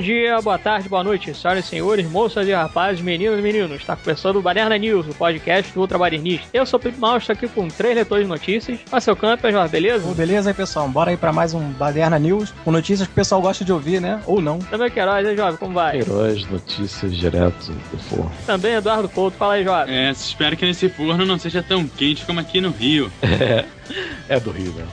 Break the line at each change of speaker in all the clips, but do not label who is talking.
dia, boa tarde, boa noite, senhoras e senhores, moças e rapazes, meninos e meninos. Está começando o Baderna News, o podcast do Ultra Badernista. Eu sou o Pipo Mal, estou aqui com três leitores de notícias. Marcel Campos, Jorge, beleza?
Bom, beleza aí, pessoal? Bora aí pra mais um Baderna News, com notícias que o pessoal gosta de ouvir, né? Ou não.
Também Queiroz, hein, Jovem? Como vai?
Heróis, notícias direto do forno.
Também Eduardo Couto, fala aí, Jovem.
É, espero que nesse forno não seja tão quente como aqui no Rio.
É do Rio, né?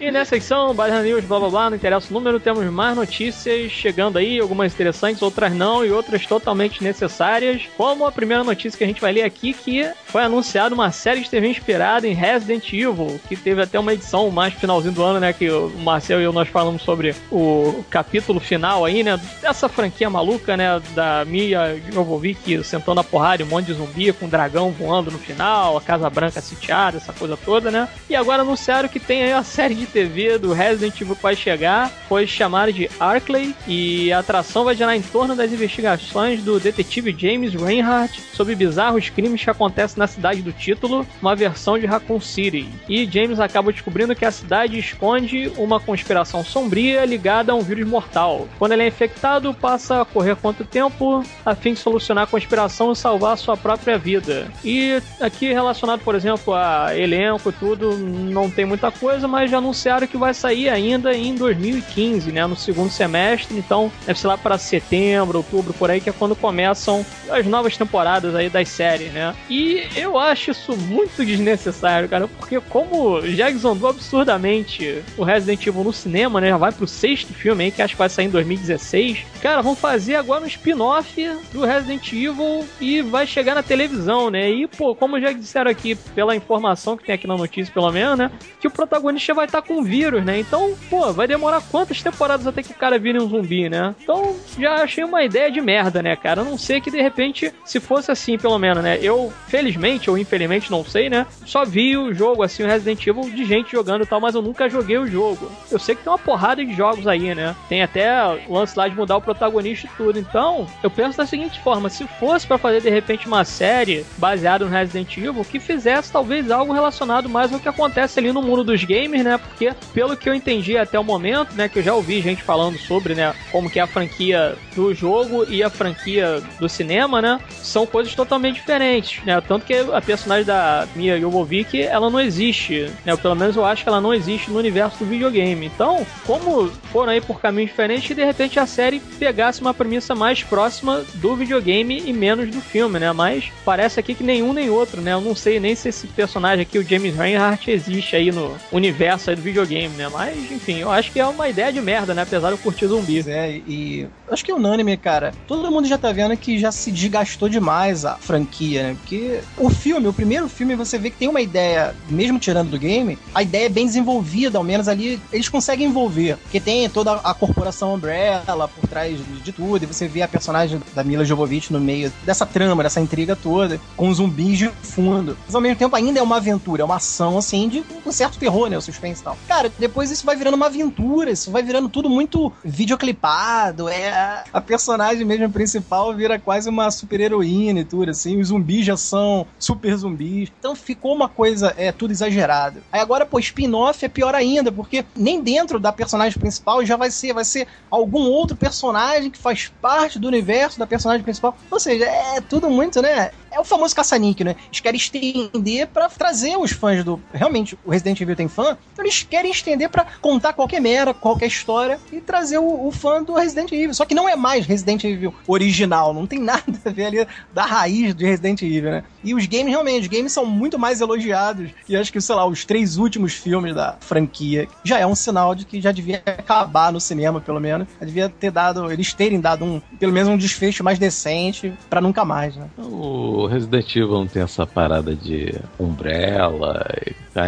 E nessa secção, Baderna News, blá blá blá, não interessa o número, temos mais notícias chegando aí, algumas interessantes, outras não, e outras totalmente necessárias. Como a primeira notícia que a gente vai ler aqui, que foi anunciada uma série de TV inspirada em Resident Evil, que teve até uma edição mais finalzinho do ano, né, que o Marcel e eu nós falamos sobre o capítulo final aí, né, dessa franquia maluca, né, da Mia Jovovich sentando a porrada um monte de zumbi, com um dragão voando no final, a Casa Branca sitiada, essa coisa toda, né. E agora anunciaram que tem aí a série de TV do Resident Evil que vai chegar, foi chamada de Arkley, e a atração vai girar em torno das investigações do detetive James Reinhardt sobre bizarros crimes que acontecem na cidade do título, uma versão de Raccoon City. E James acaba descobrindo que a cidade esconde uma conspiração sombria ligada a um vírus mortal. Quando ele é infectado, passa a correr contra o tempo a fim de solucionar a conspiração e salvar sua própria vida. E aqui relacionado, por exemplo, a elenco tudo, não tem muita coisa, mas já anunciaram que vai sair ainda em 2015, né, no segundo semestre, então deve ser lá para setembro, outubro, por aí, que é quando começam as novas temporadas aí das séries, né. E eu acho isso muito desnecessário, cara, porque como já exondou absurdamente o Resident Evil no cinema, né, já vai pro sexto filme aí, que acho que vai sair em 2016, cara, vão fazer agora um spin-off do Resident Evil e vai chegar na televisão, né, e pô, como já disseram aqui, pela informação que tem aqui na notícia, pelo menos, né, que o protagonista vai estar com vírus, né, então, pô, vai demorar quantas temporadas até que o cara vire um zumbi, né, então já achei uma ideia de merda, né, cara, a não sei que de repente, se fosse assim, pelo menos, né, eu, felizmente ou infelizmente, não sei, né, só vi o jogo, assim, o Resident Evil de gente jogando e tal, mas eu nunca joguei o jogo. Eu sei que tem uma porrada de jogos aí, né, tem até o lance lá de mudar o protagonista e tudo, então, eu penso da seguinte forma, se fosse pra fazer, de repente, uma série baseada no Resident Evil, que fizesse, talvez, algo relacionado mais ao que acontece ali no mundo dos games, né, porque, pelo que eu entendi até o momento, né, que eu já ouvi gente falando sobre, né, como que é a franquia do jogo e a franquia do cinema, né, são coisas totalmente diferentes, né, tanto que a personagem da Mia Jovovich, ela não existe, né, pelo menos eu acho que ela não existe no universo do videogame. Então, como foram aí por caminhos diferentes, de repente a série pegasse uma premissa mais próxima do videogame e menos do filme, né, mas parece aqui que nenhum nem outro, né, eu não sei nem se esse personagem aqui, o James Reinhardt, existe aí no universo aí do videogame, né, mas enfim, eu acho que é uma ideia de merda, né, apesar de eu curtir zumbi.
Pois é, e acho que é unânime, cara. Todo mundo já tá vendo que já se desgastou demais a franquia, né? Porque o filme, o primeiro filme, você vê que tem uma ideia, mesmo tirando do game, a ideia é bem desenvolvida, ao menos ali eles conseguem envolver. Porque tem toda a corporação Umbrella por trás de, tudo, e você vê a personagem da Mila Jovovich no meio dessa trama, dessa intriga toda, com zumbis de fundo. Mas ao mesmo tempo ainda é uma aventura, é uma ação, assim, de um certo terror, né? O suspense e tal. Cara, depois isso vai virando uma aventura, isso vai virando tudo muito videoclipado, é... A personagem mesmo principal vira quase uma super-heroína e tudo, assim. Os zumbis já são super zumbis. Então ficou uma coisa, é, tudo exagerado. Aí agora, pô, spin-off é pior ainda, porque nem dentro da personagem principal já vai ser, vai ser algum outro personagem que faz parte do universo da personagem principal. Ou seja, é tudo muito, né? É o famoso caça-níquel, né? Eles querem estender pra trazer os fãs do. Realmente, o Resident Evil tem fã, então eles querem estender pra contar qualquer mera, qualquer história e trazer o, o fã do Resident Evil. Só que não é mais Resident Evil original, não tem nada a ver ali da raiz de Resident Evil, né? E os games, realmente, os games são muito mais elogiados. E acho que, sei lá, os três últimos filmes da franquia já é um sinal de que já devia acabar no cinema, pelo menos. Já devia ter dado, eles terem dado um, pelo menos um desfecho mais decente pra nunca mais, né?
O Resident Evil não tem essa parada de Umbrella,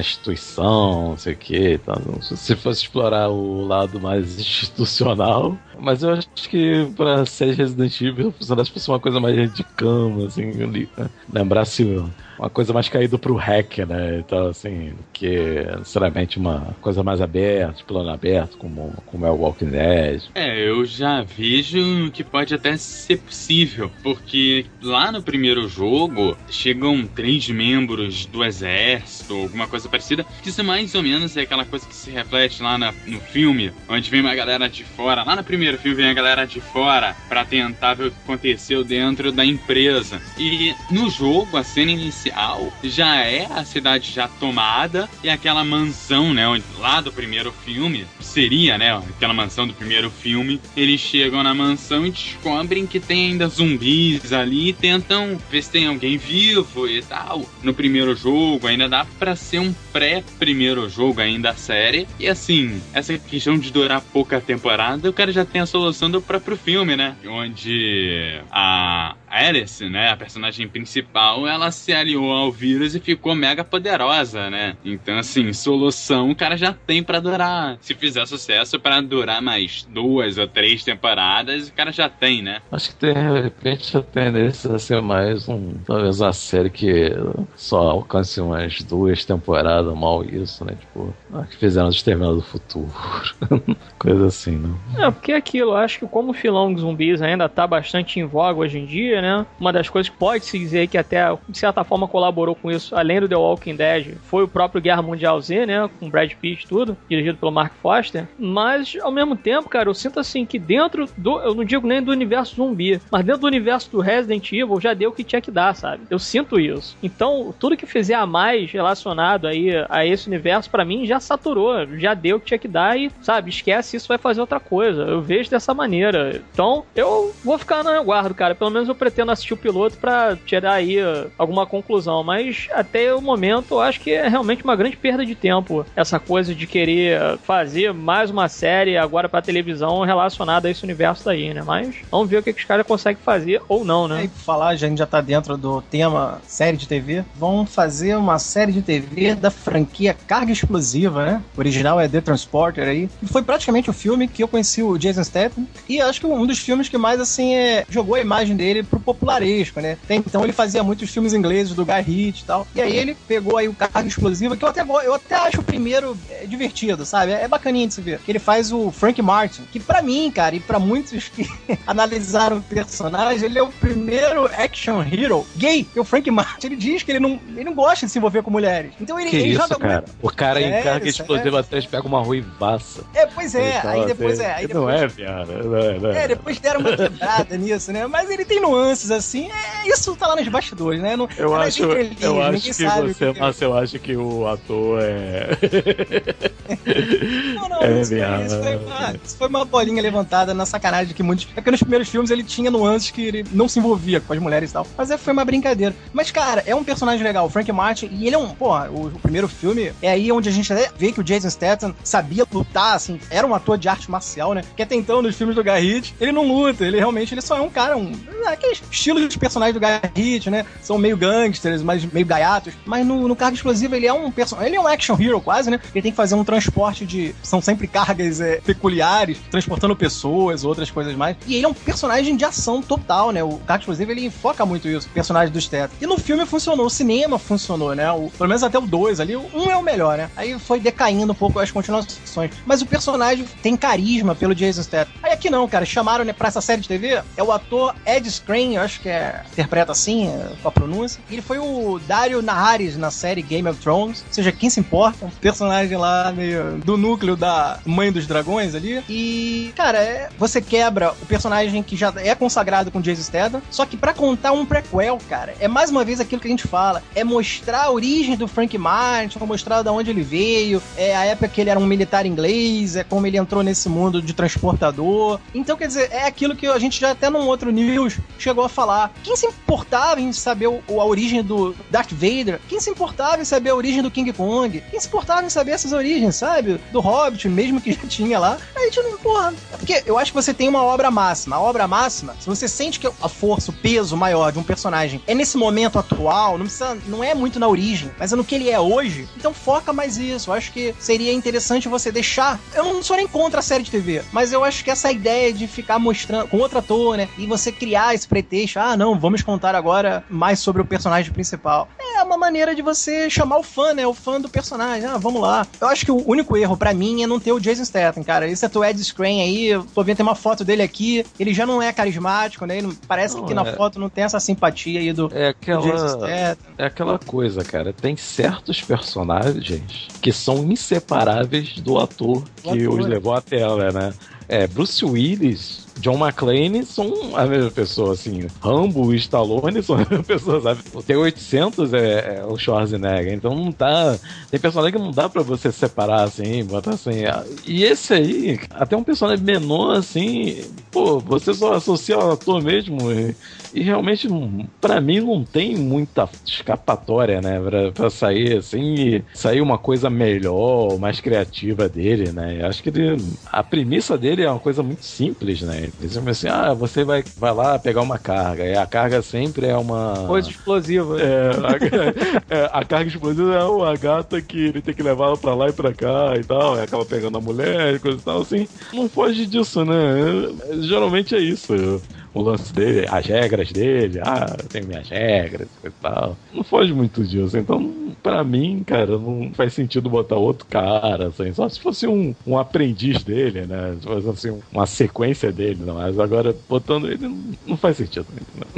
instituição, não sei o que. Então, se fosse explorar o lado mais institucional, Mas eu acho que pra série Resident Evil, se fosse uma coisa mais de cama, assim, ali, né? lembrasse uma coisa mais caída pro hack, né? Então, assim, que sinceramente uma coisa mais aberta, plano aberto, como, como é o Walking Dead.
É, eu já vejo que pode até ser possível, porque lá no primeiro jogo chegam três membros do exército, alguma coisa parecida, que isso mais ou menos é aquela coisa que se reflete lá na, no filme, onde vem uma galera de fora. Lá no primeiro filme vem a galera de fora para tentar ver o que aconteceu dentro da empresa. E no jogo, a cena inicial já é a cidade já tomada e aquela mansão, né, lá do primeiro filme, seria, né, aquela mansão do primeiro filme, eles chegam na mansão e descobrem que tem ainda zumbis ali e tentam ver se tem alguém vivo e tal. No primeiro jogo ainda dá para ser um pré-primeiro jogo ainda série. E assim, essa questão de durar pouca temporada, o cara já tem a solução do próprio filme, né? Onde a Alice, né, a personagem principal, ela se aliou ao vírus e ficou mega poderosa, né? Então, assim, solução o cara já tem para durar. Se fizer sucesso, para durar mais duas ou três temporadas, o cara já tem, né?
Acho que tem, de repente, a tendência a ser mais um. Talvez uma série que só alcance umas duas temporadas, mal isso, né? Tipo, a que fizeram de Exterminador do Futuro. Coisa assim, não?
É, porque é aquilo, eu acho que como o filão de zumbis ainda tá bastante em voga hoje em dia, né? Uma das coisas que pode-se dizer que até, de certa forma, colaborou com isso, além do The Walking Dead, foi o próprio Guerra Mundial Z, né? Com Brad Pitt e tudo, dirigido pelo Mark Foster. Mas, ao mesmo tempo, cara, eu sinto assim que dentro do. Eu não digo nem do universo zumbi, mas dentro do universo do Resident Evil já deu o que tinha que dar, sabe? Eu sinto isso. Então, tudo que fizer a mais relacionado aí a esse universo, para mim, já saturou, já deu o que tinha que dar e, sabe, esquece isso, vai fazer outra coisa. Eu vejo dessa maneira. Então, eu vou ficar no aguardo, cara. Pelo menos eu pretendo assistir o piloto para tirar aí alguma conclusão. Mas até o momento, eu acho que é realmente uma grande perda de tempo essa coisa de querer fazer mais uma série agora pra televisão relacionada a esse universo daí, né? Mas vamos ver o que, que os caras conseguem fazer ou não, né?
E por falar, a gente já tá dentro do tema série de TV. Vão fazer uma série de TV da franquia Carga Explosiva, né? O original é The Transporter aí. E foi praticamente o filme que eu conheci o Jason Statham. E acho que um dos filmes que mais, assim, é, jogou a imagem dele pro popularesco, né? Então ele fazia muitos filmes ingleses do Guy Ritchie e tal. E aí ele pegou aí o Carga Explosiva, que eu até, eu até acho o primeiro é, divertido, sabe? É bacaninha de se ver. Ele faz o Frank Martin, que para mim, cara, e para muitos que analisaram o personagem, ele é o primeiro action hero gay. Que o Frank Martin, ele diz que ele não, ele não gosta de se envolver com mulheres. Então ele,
Que
ele
isso,
joga
cara? O cara em
Sério,
carga explosiva atrás pega uma ruivaça.
É, pois é. Aí depois
assim,
é. Aí
Não
depois...
é, viado. Não é, não é.
É, depois deram uma quebrada nisso, né? Mas ele tem nuances, assim. É, isso tá lá nos bastidores, né? Não,
Eu
é
acho, eu acho que você,
que-
Márcio, eu acho que o ator é.
Não, não,
É,
isso, foi,
viado.
isso, foi uma, isso foi uma bolinha levantada na sacanagem que muitos. É porque nos primeiros filmes ele tinha nuances que ele não se envolvia com as mulheres e tal. Mas é, foi uma brincadeira. Mas, cara, é um personagem legal, o Frank Martin, e ele é um. Pô, o, o primeiro filme é aí onde a gente até vê que o Jason Statham sabia lutar, assim, era um ator de arte marcial, né? Que até então, nos filmes do Ritchie, ele não luta, ele realmente ele só é um cara, um. Estilos de personagens do Ritchie, né? São meio gangsters, mas meio gaiatos. Mas no, no Carga Explosiva ele é um personagem. Ele é um action hero quase, né? Ele tem que fazer um transporte de. São sempre cargas é, peculiares, transportando pessoas, outras coisas mais. E ele é um personagem de ação total, né? O Carga Explosiva ele enfoca muito isso, personagem do Statham. E no filme funcionou, o cinema funcionou, né? O, pelo menos até o 2 ali, 1 é o melhor, né? Aí foi decaindo um pouco as continuações. Mas o personagem tem carisma pelo Jason Statham. Aí aqui não, cara. Chamaram né, pra essa série de TV, é o ator Ed Skrein, eu acho que é. Interpreta assim, é, a pronúncia. Ele foi o Dario Naharis na série Game of Thrones. Ou seja, quem se importa? Um personagem lá meio do núcleo da Mãe dos Dragões ali. E, cara, é- você quebra o personagem que já é consagrado com Jason Statham. Só que pra contar um prequel, cara, é mais uma vez aquilo que a gente fala. É mostrar a origem do Frank Martin, mostrar de onde ele veio, é a época que ele era um militar inglês, é como ele entrou nesse mundo de transportador. Então, quer dizer, é aquilo que a gente já até num outro news chegou a falar. Quem se importava em saber o, a origem do Darth Vader? Quem se importava em saber a origem do King Kong? Quem se importava em saber essas origens, sabe? Do Hobbit, mesmo que já tinha lá. A gente não, porra. É porque eu acho que você tem uma obra máxima. A obra máxima, se você sente que a força, o peso maior de um personagem é nesse momento atual, não, precisa, não é muito na origem, mas é no que ele é hoje, então foca mais isso. Eu acho que seria interessante você deixar. Eu não sou nem contra a série de TV, mas eu acho que essa ideia de ficar mostrando com outro ator, né? E você criar esse pretexto, ah, não, vamos contar agora mais sobre o personagem principal. É uma maneira de você chamar o fã, né? O fã do personagem. Ah, vamos lá. Eu acho que o único erro para mim é não ter o Jason Statham, cara. Esse ator Ed Screen aí, eu tô vendo tem uma foto dele aqui, ele já não é carismático, né? Ele parece não, que é... na foto não tem essa simpatia aí do,
é aquela, do Jason Statham. É aquela coisa, cara. Tem certos personagens que são inseparáveis do ator que ator. os levou à tela, né? É, Bruce Willis John McClane são a mesma pessoa, assim. Rambo e Stallone são a mesma pessoa, sabe? O T-800 é, é, o Schwarzenegger, então não tá... Tem personagem que não dá pra você separar, assim, botar assim... E esse aí, até um personagem menor, assim, pô, você só associa ao ator mesmo e, e realmente, para mim, não tem muita escapatória, né, pra, pra sair, assim, sair uma coisa melhor, mais criativa dele, né? Eu acho que ele, a premissa dele é uma coisa muito simples, né? Dizem assim, ah, você vai, vai lá pegar uma carga. E a carga sempre é uma.
Coisa explosiva.
É, a, é, a carga explosiva é uma gata que ele tem que levar ela pra lá e pra cá e tal. E acaba pegando a mulher e coisa e tal, assim. Não foge disso, né? Geralmente é isso o lance dele, as regras dele, ah, eu tenho minhas regras e tal. Não foge muito disso. Então, para mim, cara, não faz sentido botar outro cara, assim, só se fosse um, um aprendiz dele, né? Se fosse assim, uma sequência dele, não. Mas agora, botando ele, não, faz sentido.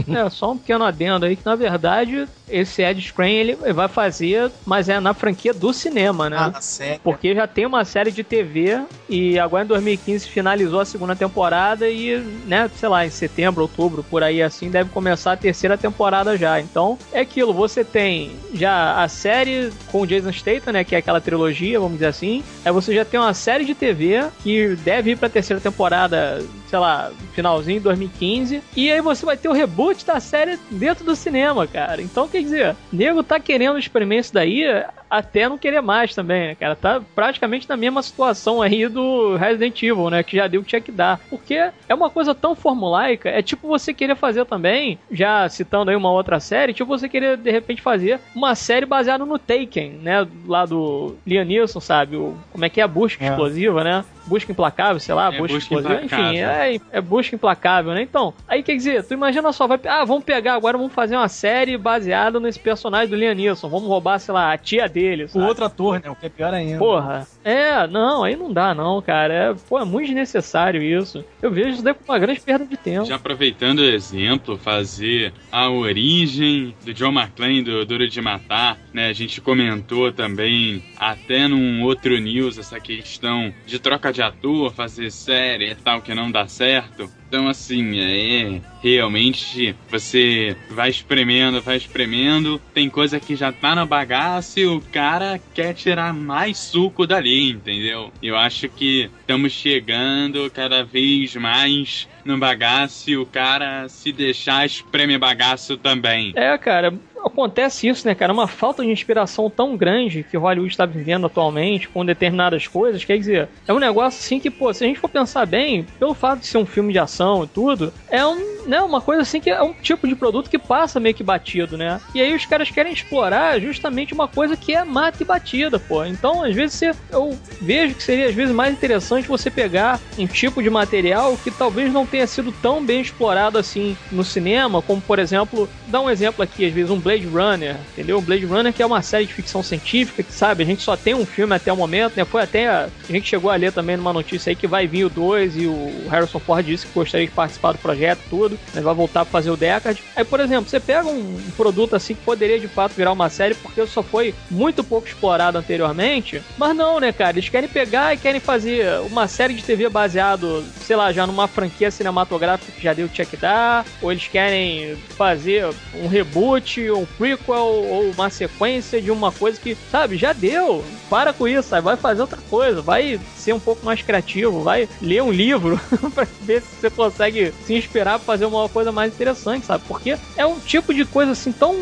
É, só um pequeno adendo aí, que na verdade, esse Ed Screen ele vai fazer, mas é na franquia do cinema, né? Ah, sério? Porque já tem uma série de TV e agora em 2015 finalizou a segunda temporada e, né, sei lá, em setembro setembro, outubro, por aí assim, deve começar a terceira temporada já. Então, é aquilo, você tem já a série com o Jason Statham, né, que é aquela trilogia, vamos dizer assim. Aí você já tem uma série de TV que deve ir pra terceira temporada, sei lá, finalzinho de 2015. E aí você vai ter o reboot da série dentro do cinema, cara. Então, quer dizer, nego tá querendo experimentar isso daí até não querer mais também, né, cara? Tá praticamente na mesma situação aí do Resident Evil, né? Que já deu o que tinha que dar. Porque é uma coisa tão formulaica, é tipo você querer fazer também, já citando aí uma outra série, tipo você querer de repente fazer uma série baseada no Taken, né? Lá do Liam Neeson, sabe? O, como é que é a busca é. explosiva, né? Busca implacável, sei lá, é, busca, busca explosiva, enfim, é, é busca implacável, né? Então, aí quer dizer, tu imagina só, vai, ah, vamos pegar agora, vamos fazer uma série baseada nesse personagem do Liam Neeson, vamos roubar, sei lá, a tia dele,
sabe? O outro ator, né? O que é pior ainda.
Porra, é, não, aí não dá não, cara, é, pô, é muito desnecessário isso. Eu vejo isso daí como uma grande perda de tempo.
Já aproveitando o exemplo, fazer a origem do John McClane, do Duro de Matar, né? A gente comentou também, até num outro news, essa questão de troca de de ator, fazer série e tal que não dá certo. Então, assim, é realmente você vai espremendo, vai espremendo, tem coisa que já tá no bagaço e o cara quer tirar mais suco dali, entendeu? Eu acho que estamos chegando cada vez mais no bagaço e o cara se deixar espreme bagaço também.
É, cara, acontece isso, né, cara? Uma falta de inspiração tão grande que Hollywood está vivendo atualmente com determinadas coisas. Quer dizer, é um negócio assim que, pô, se a gente for pensar bem, pelo fato de ser um filme de ação e tudo, é um, né, uma coisa assim que é um tipo de produto que passa meio que batido, né? E aí os caras querem explorar justamente uma coisa que é mata e batida, pô. Então, às vezes, você, eu vejo que seria às vezes mais interessante você pegar um tipo de material que talvez não tenha sido tão bem explorado assim no cinema, como por exemplo, dar um exemplo aqui, às vezes um Blade Runner, entendeu? Blade Runner que é uma série de ficção científica, que sabe, a gente só tem um filme até o momento, né? Foi até a, a gente chegou a ler também numa notícia aí que vai vir o 2 e o Harrison Ford disse que gostaria de participar do projeto, tudo, vai voltar para fazer o Deckard. Aí, por exemplo, você pega um produto assim que poderia de fato virar uma série porque só foi muito pouco explorado anteriormente, mas não, né, cara? Eles querem pegar e querem fazer uma série de TV baseado, sei lá, já numa franquia cinematográfica que já deu check dar, ou eles querem fazer um reboot, um prequel ou uma sequência de uma coisa que, sabe, já deu. Para com isso, vai fazer outra coisa, vai ser um pouco mais criativo, vai ler um livro para ver se você consegue se inspirar pra fazer uma coisa mais interessante, sabe? Porque é um tipo de coisa assim tão.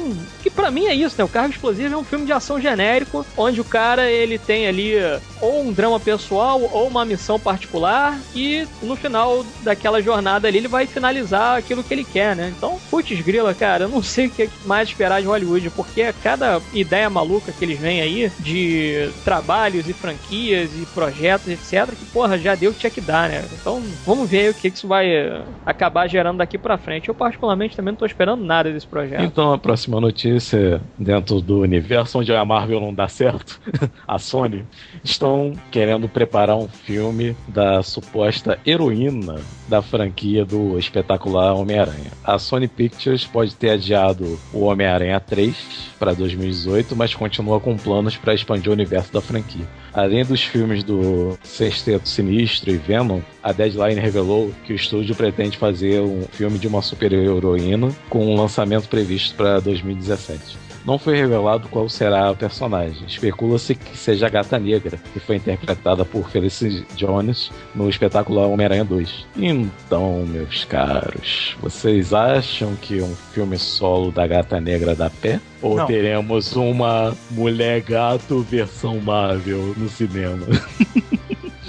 que para mim é isso, né? O Carro Explosivo é um filme de ação genérico, onde o cara ele tem ali ou um drama pessoal ou uma missão particular e no final daquela jornada ali ele vai finalizar aquilo que ele quer, né? Então, putz grila, cara, eu não sei o que mais esperar de Hollywood, porque cada ideia maluca que eles vêm aí de trabalhos e franquias e projetos, etc, que porra, já deu o que tinha que dar, né? Então, vamos ver o que isso vai acabar gerando daqui pra frente. Eu particularmente também não tô esperando nada desse projeto.
Então, a próxima notícia dentro do universo onde a Marvel não dá certo, a Sony, estão querendo preparar um filme da suposta heroína da franquia do espetacular Homem-Aranha. A Sony Pictures pode ter adiado o Homem-Aranha 3 para 2018, mas continua com planos para expandir o universo da franquia. Além dos filmes do Sexteto Sinistro e Venom, a Deadline revelou que o estúdio pretende fazer um filme de uma super-heroína com um lançamento previsto para 2017. Não foi revelado qual será o personagem. Especula-se que seja a Gata Negra, que foi interpretada por Felicity Jones no espetacular Homem-Aranha 2. Então, meus caros, vocês acham que um filme solo da Gata Negra dá pé? Ou
Não.
teremos uma Mulher Gato versão Marvel no cinema?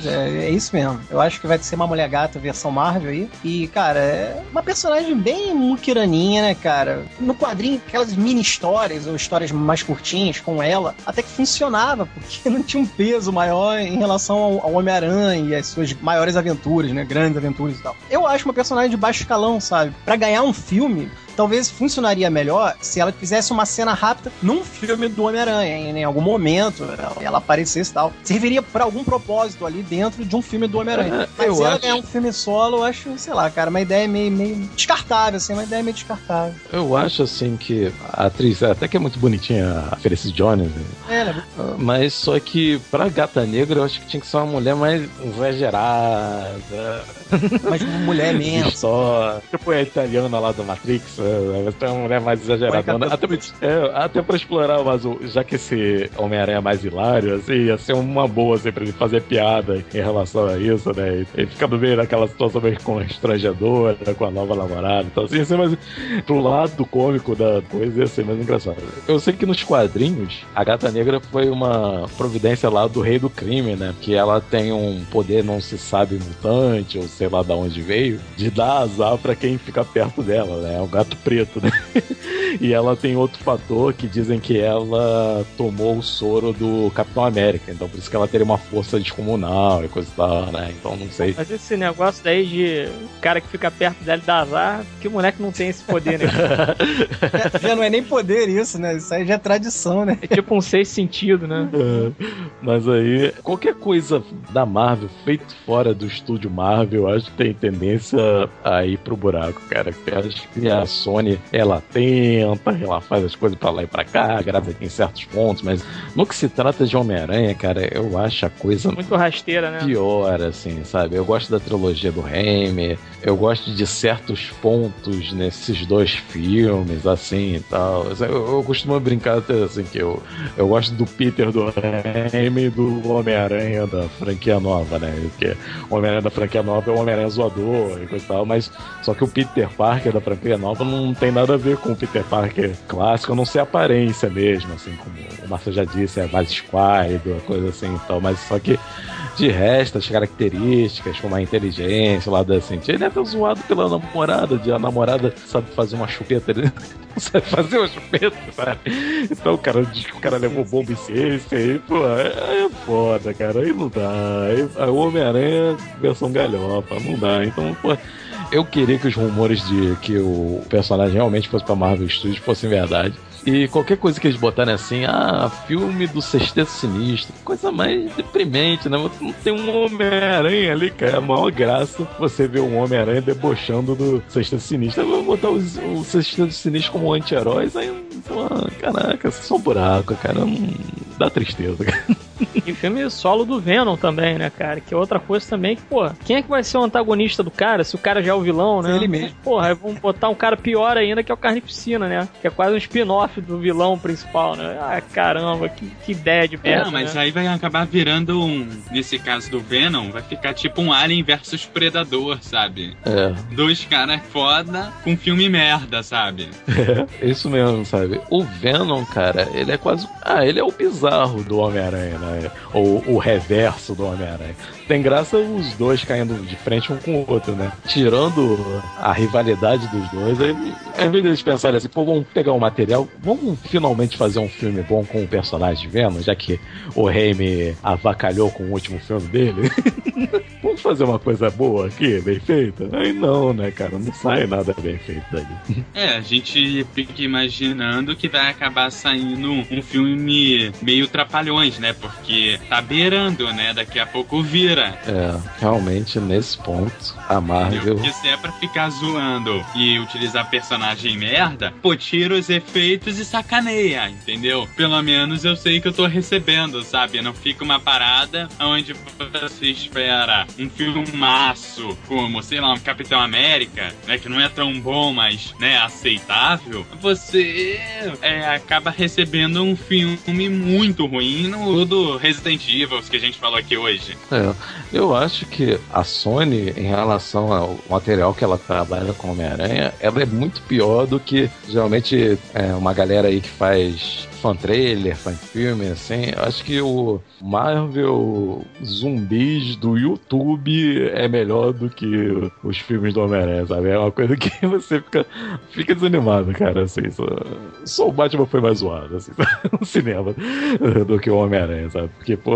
É, é isso mesmo. Eu acho que vai ser uma mulher gata versão Marvel aí. E, cara, é uma personagem bem muquiraninha, né, cara? No quadrinho, aquelas mini histórias ou histórias mais curtinhas com ela, até que funcionava, porque não tinha um peso maior em relação ao, ao Homem-Aranha e as suas maiores aventuras, né? Grandes aventuras e tal. Eu acho uma personagem de baixo escalão, sabe? Pra ganhar um filme, talvez funcionaria melhor se ela fizesse uma cena rápida num filme do Homem-Aranha, em, em algum momento ela, aparecesse e tal. Serviria pra algum propósito ali dentro de um filme do Homem-Aranha. Mas
eu
se ela ganhar um filme solo, eu acho, sei lá, cara, uma ideia meio, meio descartável, assim, uma ideia meio descartável.
Eu acho assim que a atriz, até que é muito bonitinha, a Felicity Jones, né?
É, né?
mas só que pra Gata Negra eu acho que tinha que ser uma mulher mais exagerada.
mas mulher mesmo.
Só. Tipo a italiana lá do Matrix, né? Vai ser uma mulher mais exagerada. Até, é, até pra explorar o. Já que esse Homem-Aranha é mais hilário, assim, ia ser uma boa assim, pra ele fazer piada em relação a isso, né? Ele fica no meio daquela situação meio constrangedora com a nova namorada. Então, assim, ser mais. Pro lado cômico da coisa ia ser mais engraçado. Eu sei que nos quadrinhos, a Gata Negra foi uma providência lá do Rei do Crime, né? Que ela tem um poder, não se sabe, mutante, ou sei lá de onde veio, de dar azar pra quem fica perto dela, né? É um gato preto, né? e ela tem outro fator que dizem que ela tomou o soro do Capitão América, então por isso que ela teria uma força descomunal e coisa e tal, né? Então não sei.
Mas esse negócio daí de cara que fica perto dela e dá azar, que moleque não tem esse poder, né?
Já não é nem poder isso, né? Isso aí já é tradição, né?
É tipo um seis sentido, né?
É, Mas aí, qualquer coisa da Marvel feito fora do estúdio Marvel, eu acho que tem tendência a ir pro buraco, cara. Acho que a Sony, ela tenta, ela faz as coisas pra lá e pra cá, agrada em certos pontos, mas no que se trata de Homem-Aranha, cara, eu acho a coisa
Muito rasteira, né?
pior, assim, sabe? Eu gosto da trilogia do Raimi, eu gosto de certos pontos nesses dois filmes, assim e tal. Eu, eu costumo brincar até assim que eu, eu gosto do Peter do Raimi e do Homem-Aranha da franquia nova, né? Porque o Homem-Aranha da franquia nova é o Homem-Aranha zoador e coisa e tal, mas só que o Peter Parker da franquia nova não tem nada a ver com o Peter Parker clássico, a não ser a aparência mesmo, assim, como o Marcelo já disse, é mais esquálido, coisa assim e tal, mas só que de resto, as características, como a inteligência, o lado assim. Ele é até zoado pela namorada, de a namorada sabe fazer uma chupeta, ele não sabe fazer uma chupeta, sabe? Então o cara diz que o cara levou bomba em ciência aí, pô, é, é foda, cara, aí não dá. Aí o Homem-Aranha versão galhofa, não dá. Então, pô. Eu queria que os rumores de que o personagem realmente fosse pra Marvel Studios fossem verdade. E qualquer coisa que eles botarem assim, ah, filme do Sexteto Sinistro, coisa mais deprimente, né? Não tem um Homem-Aranha ali, cara. É a maior graça você ver um Homem-Aranha debochando do Sexteto Sinistro. Eu vou botar o Sexteto Sinistro como anti-heróis, aí, pô, caraca, é só um buraco, cara. Não dá tristeza, cara.
E filme solo do Venom também, né, cara? Que é outra coisa também que, pô, quem é que vai ser o antagonista do cara se o cara já é o vilão, né?
Ele mesmo.
Porra, aí vamos botar um cara pior ainda que é o Carnificina, né? Que é quase um spin-off do vilão principal, né? Ah, caramba, que, que ideia de merda.
Não, mas
né?
aí vai acabar virando um. Nesse caso do Venom, vai ficar tipo um Alien versus Predador, sabe?
É,
Dois caras foda com filme merda, sabe?
é, isso mesmo, sabe? O Venom, cara, ele é quase. Ah, ele é o bizarro do Homem-Aranha, né? Ou o reverso do Homem-Aranha. Tem graça os dois caindo de frente um com o outro, né? Tirando a rivalidade dos dois, aí, ao invés deles pensarem assim, pô, vamos pegar um material, vamos finalmente fazer um filme bom com o personagem Venom, já que o Raimi avacalhou com o último filme dele. vamos fazer uma coisa boa aqui, bem feita? Aí não, né, cara? Não sai nada bem feito dali.
É, a gente fica imaginando que vai acabar saindo um filme meio trapalhões, né? Porque tá beirando, né? Daqui a pouco vira.
É, realmente nesse ponto, a? Marvel.
Porque se é pra ficar zoando e utilizar personagem merda, pô, tira os efeitos e sacaneia, entendeu? Pelo menos eu sei que eu tô recebendo, sabe? Não fica uma parada onde você espera um filmaço como, sei lá, um Capitão América, né? Que não é tão bom, mas, né, aceitável. Você é, acaba recebendo um filme muito ruim no do Resident Evil que a gente falou aqui hoje.
É, eu acho que a Sony, em relação ao material que ela trabalha com Homem-Aranha, ela é muito pior do que geralmente é, uma galera aí que faz fan trailer, fan filme, assim. Eu acho que o Marvel zumbis do YouTube é melhor do que os filmes do Homem-Aranha, sabe? É uma coisa que você fica, fica desanimado, cara, assim. Só, só o Batman foi mais zoado, assim, no cinema do que o Homem-Aranha, sabe? Porque, pô,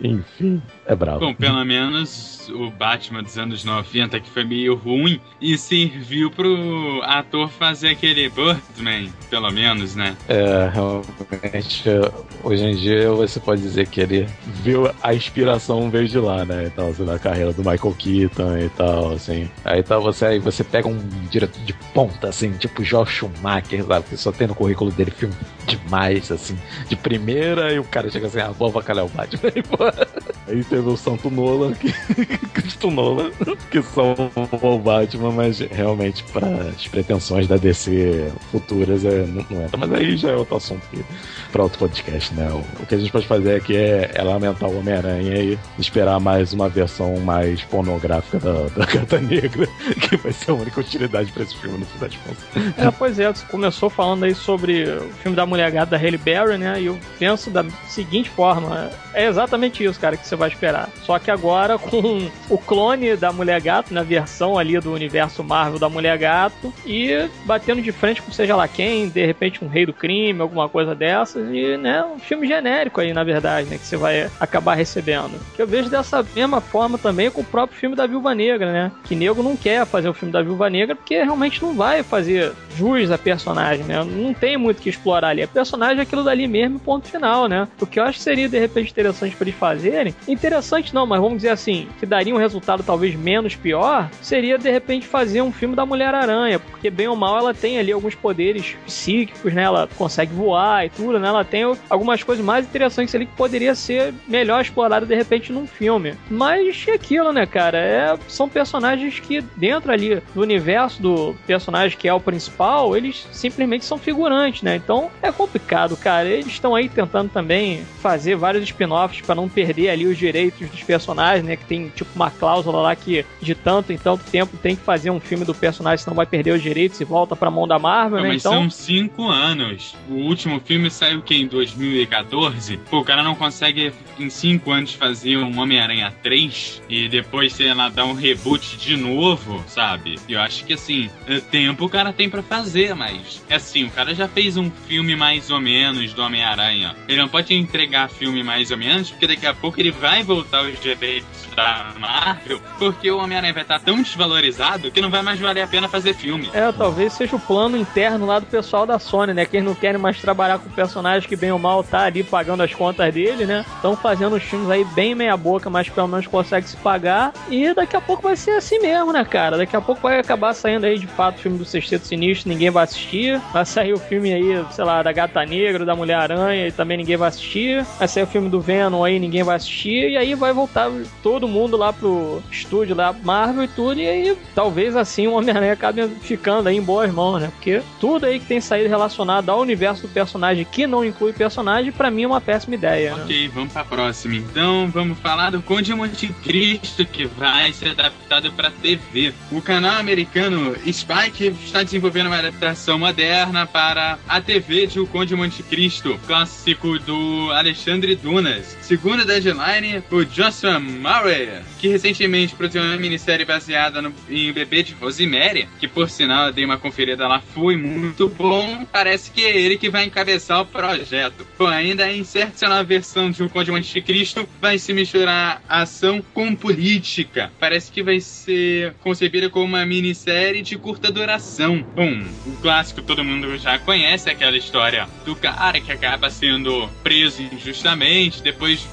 enfim, é bravo.
Bom, pelo menos o Batman dos anos 90, que foi meio ruim, e serviu pro ator fazer aquele Birdman, pelo menos, né?
É, hoje em dia você pode dizer que ele viu a inspiração veio de lá, né? Então, assim, na carreira do Michael Keaton e tal, assim. Aí tá você aí você pega um diretor de ponta, assim, tipo Joel Schumacher, sabe? Que só tem no currículo dele filme demais, assim, de primeira, e o cara chega assim, ah, vou avacalhar o Batman. Aí, teve o Santo Nolan, que, Cristo Nolan, que são o Batman, mas realmente para as pretensões da DC futuras é, não, não entra. Mas aí já é outro assunto para outro podcast, né? O, que a gente pode fazer aqui é, é lamentar o Homem-Aranha e esperar mais uma versão mais pornográfica da, da Gata Negra, que vai ser a única utilidade para esse filme no fim das contas.
É, pois é, você começou falando aí sobre o filme da Mulher Gata da Halle Berry, né? E eu penso da seguinte forma: é exatamente isso, cara, que você vai esperar. Só que agora com o clone da Mulher Gato, na versão ali do universo Marvel da Mulher Gato, e batendo de frente com seja lá quem, de repente um rei do crime, alguma coisa dessas, e, né, um filme genérico aí, na verdade, né, que você vai acabar recebendo. Que eu vejo dessa mesma forma também com o próprio filme da Viúva Negra, né? Que nego não quer fazer o filme da Viúva Negra porque realmente não vai fazer jus a personagem, né? Não tem muito que explorar ali. A personagem é aquilo dali mesmo, ponto final, né? O que eu acho que seria de repente interessante para eles fazerem, interessante não, mas vamos dizer assim, que daria um resultado talvez menos pior, seria de repente fazer um filme da Mulher-Aranha, porque bem ou mal ela tem ali alguns poderes psíquicos, né? Ela consegue voar né? Ela tem algumas coisas mais interessantes ali que poderia ser melhor explorado de repente num filme. Mas é aquilo, né, cara? É, são personagens que dentro ali do universo do personagem que é o principal, eles simplesmente são figurantes, né? Então é complicado, cara. Eles estão aí tentando também fazer vários spin-offs para não perder ali os direitos dos personagens, né? Que tem tipo uma cláusula lá que de tanto em tanto tempo tem que fazer um filme do personagem, senão vai perder os direitos e volta pra mão da Marvel,
Pô,
né?
mas
Então.
são cinco anos. O último filme saiu que em 2014. Pô, o cara não consegue em cinco anos fazer um Homem-Aranha 3 e depois, sei lá, dar um reboot de novo, sabe? Eu acho que assim, é tempo o cara tem pra fazer, mas é assim, o cara já fez um filme mais ou menos do Homem-Aranha. Ele não pode entregar filme mais ou menos, porque daqui a pouco ele vai voltar os direitos da Marvel, porque o Homem-Aranha vai estar tão desvalorizado que não vai mais valer a pena fazer filme.
É, talvez seja o plano interno lá do pessoal da Sony, né? Que eles não querem mais trabalhar com o personagem que bem ou mal tá ali pagando as contas dele, né? Estão fazendo os filmes aí bem meia boca, mas pelo menos consegue se pagar. E daqui a pouco vai ser assim mesmo, né, cara? Daqui a pouco vai acabar saindo aí de fato o filme do Sexteto Sinistro, ninguém vai assistir. Vai sair o filme aí, sei lá, da Gata Negra, da Mulher-Aranha, e também ninguém vai assistir. Vai sair o filme do Venom aí, ninguém vai assistir. E aí vai voltar todo mundo lá pro estúdio lá, Marvel e tudo. E aí talvez assim o Homem-Aranha acabe ficando aí em boas mãos, né? Porque tudo aí que tem saído relacionado ao universo do personagem que não inclui personagem, para mim é uma péssima ideia.
Né? Ok, vamos pra próxima. Então vamos falar do Conde Monte Cristo que vai ser adaptado para TV. O canal americano Spike está desenvolvendo uma adaptação moderna para a TV de O Conde Monte Cristo, clássico do Alexandre Dunas. Segundo a Deadline, o Joshua Murray, que recentemente produziu uma minissérie baseada no, em O Bebê de Rosemary, que por sinal eu dei uma conferida lá, foi muito bom, parece que é ele que vai encabeçar o projeto. Bom, ainda em certa nova versão de O Conde Monte Cristo, vai se misturar ação com política. Parece que vai ser concebida como uma minissérie de curta duração. Bom, o clássico todo mundo já conhece, aquela história do cara que acaba sendo preso injustamente, depois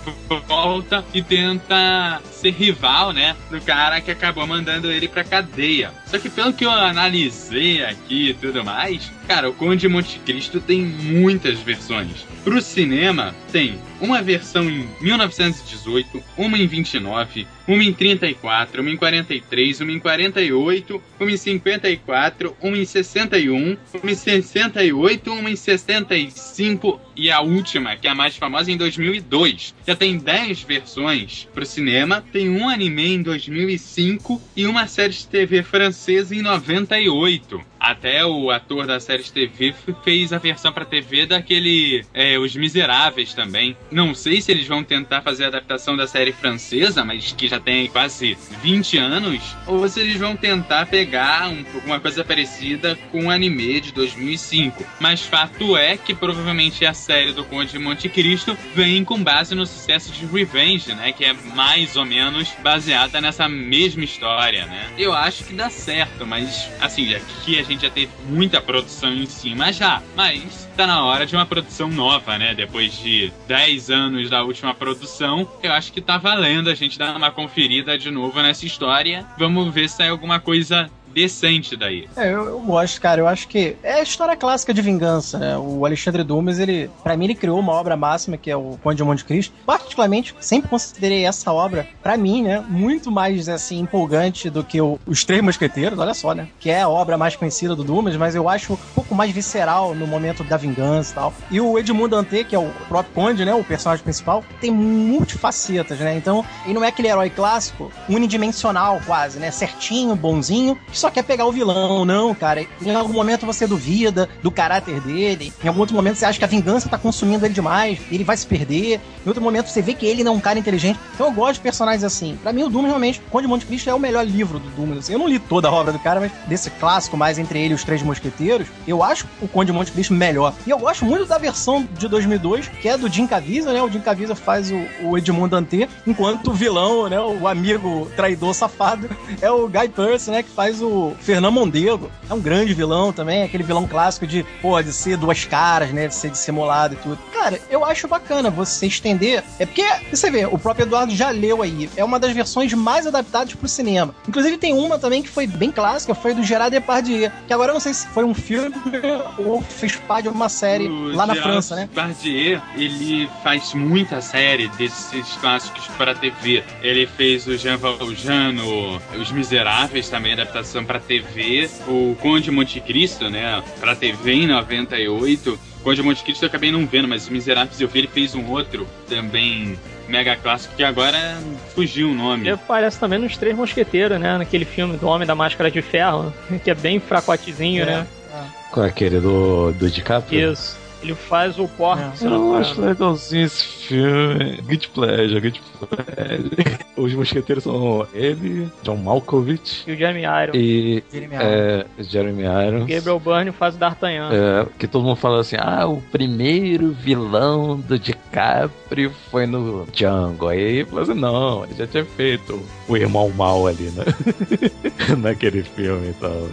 volta e tenta ser rival, né, do cara que acabou mandando ele pra cadeia. Só que pelo que eu analisei aqui e tudo mais, cara, o Conde de Monte Cristo tem muitas versões. Pro cinema, tem uma versão em 1918, uma em 29, uma em 34, uma em 43, uma em 48, uma em 54, uma em 61, uma em 68, uma em 65 e a última, que é a mais famosa, em 2002. Já tem 10 versões pro cinema, tem um anime em 2005 e uma série de TV francesa em 98. Até o ator da série de TV fez a versão para TV daquele é, Os Miseráveis também. Não sei se eles vão tentar fazer a adaptação da série francesa, mas que já tem quase 20 anos, ou se eles vão tentar pegar um, alguma coisa parecida com o anime de 2005. Mas fato é que provavelmente a série do Conde de Monte Cristo vem com base no sucesso de Revenge, né? Que é mais ou menos baseada nessa mesma história, né? Eu acho que dá certo, mas assim, aqui a gente já teve muita produção em cima já. Mas tá na hora de uma produção nova, né? Depois de 10 anos da última produção, eu acho que tá valendo a gente dar uma conferida de novo nessa história. Vamos ver se sai alguma coisa decente daí.
É, eu, eu, gosto, cara. Eu acho que é a história clássica de vingança, né? O Alexandre Dumas, ele, para mim, ele criou uma obra máxima que é o Conde de Monte Cristo. Particularmente, sempre considerei essa obra, para mim, né, muito mais assim empolgante do que o, os Três Mosqueteiros, olha só, né? Que é a obra mais conhecida do Dumas, mas eu acho um pouco mais visceral no momento da vingança e tal. E o Edmundo Dantê, que é o próprio Conde, né, o personagem principal, tem multifacetas, né? Então, ele não é aquele herói clássico, unidimensional quase, né? Certinho, bonzinho, só quer pegar o vilão, não, cara. Em algum momento você duvida do caráter dele. Em algum outro momento você acha que a vingança tá consumindo ele demais, ele vai se perder. Em outro momento você vê que ele não é um cara inteligente. Então eu gosto de personagens assim. Para mim, o Doom realmente, Conde Monte Cristo é o melhor livro do Doom. Assim, eu não li toda a obra do cara, mas desse clássico, mais entre ele e os Três Mosqueteiros, eu acho o Conde Monte Cristo melhor. E eu gosto muito da versão de 2002, que é do Jim Caviezel, né? O Jim Caviezel faz o, o Edmundo Dantê, enquanto o vilão, né? O amigo traidor safado é o Guy Pearce, né? Que faz o o Fernando Mondego. É um grande vilão também, aquele vilão clássico de, pô, de ser duas caras, né? De ser dissimulado e tudo. Cara, eu acho bacana você estender. É porque, você vê, o próprio Eduardo já leu aí. É uma das versões mais adaptadas pro cinema. Inclusive, tem uma também que foi bem clássica, foi do Gerard Depardieu. Que agora eu não sei se foi um filme ou fez parte de uma série o lá na Gerard França, né?
Depardieu, ele faz muita série desses clássicos para TV. Ele fez o Jean Valjean, Os Miseráveis, também adaptação adaptação para TV, o Conde Monte Cristo, né, para TV em 98. Conde Monte Cristo eu acabei não vendo, mas Miseráveis eu vi, ele fez um outro também mega clássico que agora fugiu o nome.
Ele aparece também nos Três Mosqueteiros, né, naquele filme do Homem da Máscara de Ferro, que é bem fracotezinho, é. né?
Qual é aquele do, do DiCaprio?
Isso. Ele faz o porte.
É. Eu acho legalzinho esse filme. Good pleasure, good pleasure. Os mosqueteiros são ele, John Malkovich.
E o Jeremy Iron.
E Jeremy Iron. É, Jeremy Irons.
Gabriel Byrne faz o D'Artagnan.
É, que todo mundo fala assim, ah, o primeiro vilão do DiCaprio foi no Django. Aí fala assim, não, ele já tinha feito o irmão mal ali, né? Naquele filme e tal.